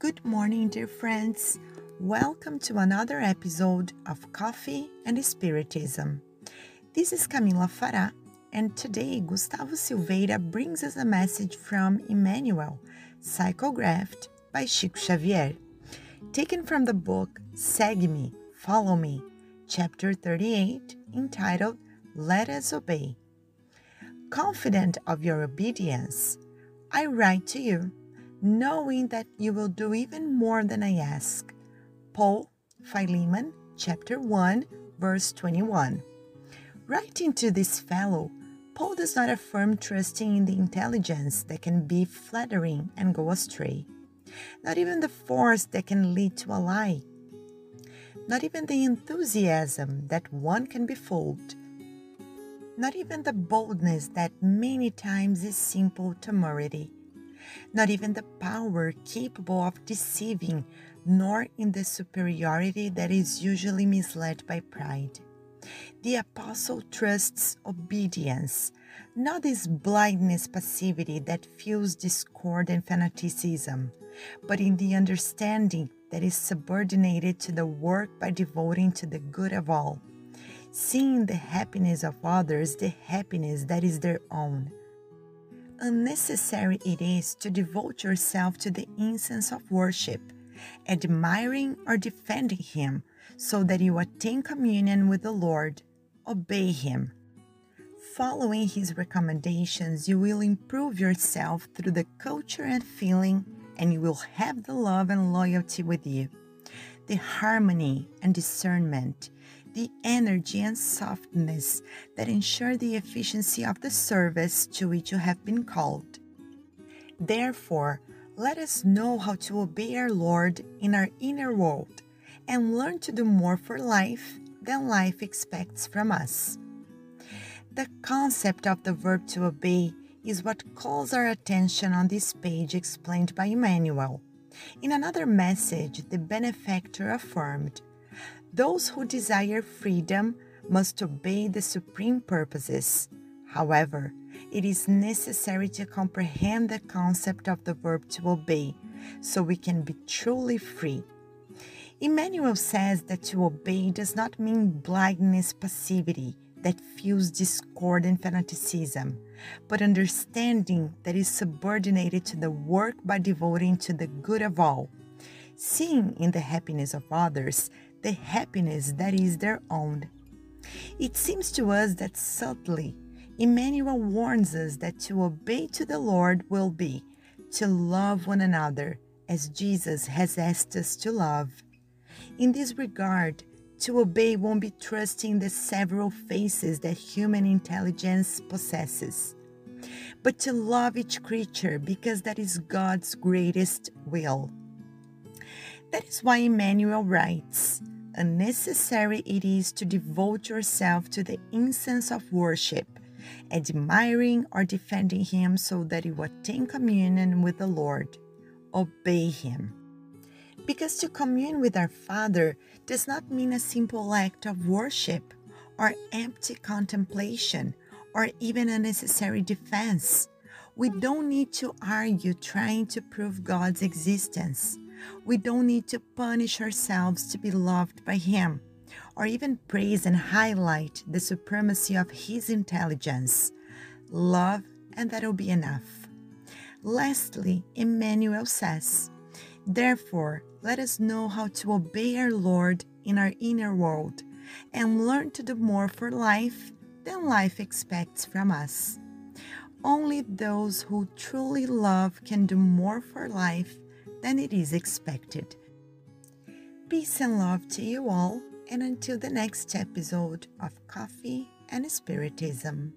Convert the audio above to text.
Good morning, dear friends. Welcome to another episode of Coffee and Spiritism. This is Camila Fará, and today Gustavo Silveira brings us a message from Emmanuel, psychographed by Chico Xavier, taken from the book Segue Me, Follow Me, chapter 38, entitled Let Us Obey. Confident of your obedience, I write to you, knowing that you will do even more than I ask. Paul, Philemon, chapter 1, verse 21. Writing to this fellow, Paul does not affirm trusting in the intelligence that can be flattering and go astray, not even the force that can lead to a lie, not even the enthusiasm that one can be fooled, not even the boldness that many times is simple temerity, not even the power capable of deceiving, nor in the superiority that is usually misled by pride. The apostle trusts obedience, not this blindness passivity that fuels discord and fanaticism, but in the understanding that is subordinated to the work by devoting to the good of all seeing the happiness of others the happiness that is their own. Unnecessary it is to devote yourself to the incense of worship, admiring or defending Him, so that you attain communion with the Lord. Obey Him. Following His recommendations, you will improve yourself through the culture and feeling, and you will have the love and loyalty with you, the harmony and discernment the energy and softness that ensure the efficiency of the service to which you have been called. Therefore, let us know how to obey our Lord in our inner world and learn to do more for life than life expects from us. The concept of the verb to obey is what calls our attention on this page explained by Emmanuel. In another message, the benefactor affirmed those who desire freedom must obey the supreme purposes. However, it is necessary to comprehend the concept of the verb to obey so we can be truly free. Emmanuel says that to obey does not mean blindness, passivity that fuels discord and fanaticism, but understanding that is subordinated to the work by devoting to the good of all, seeing in the happiness of others the happiness that is their own. It seems to us that subtly, Emmanuel warns us that to obey to the Lord will be to love one another as Jesus has asked us to love. In this regard, to obey won't be trusting the several faces that human intelligence possesses, but to love each creature because that is God's greatest will. That is why Emmanuel writes, unnecessary it is to devote yourself to the incense of worship, admiring or defending Him so that you attain communion with the Lord. Obey Him. Because to commune with our Father does not mean a simple act of worship or empty contemplation or even a necessary defense. We don't need to argue trying to prove God's existence. We don't need to punish ourselves to be loved by Him, or even praise and highlight the supremacy of His intelligence. Love, and that'll be enough. Lastly, Emmanuel says, Therefore, let us know how to obey our Lord in our inner world and learn to do more for life than life expects from us. Only those who truly love can do more for life than it is expected. Peace and love to you all, and until the next episode of Coffee and Spiritism.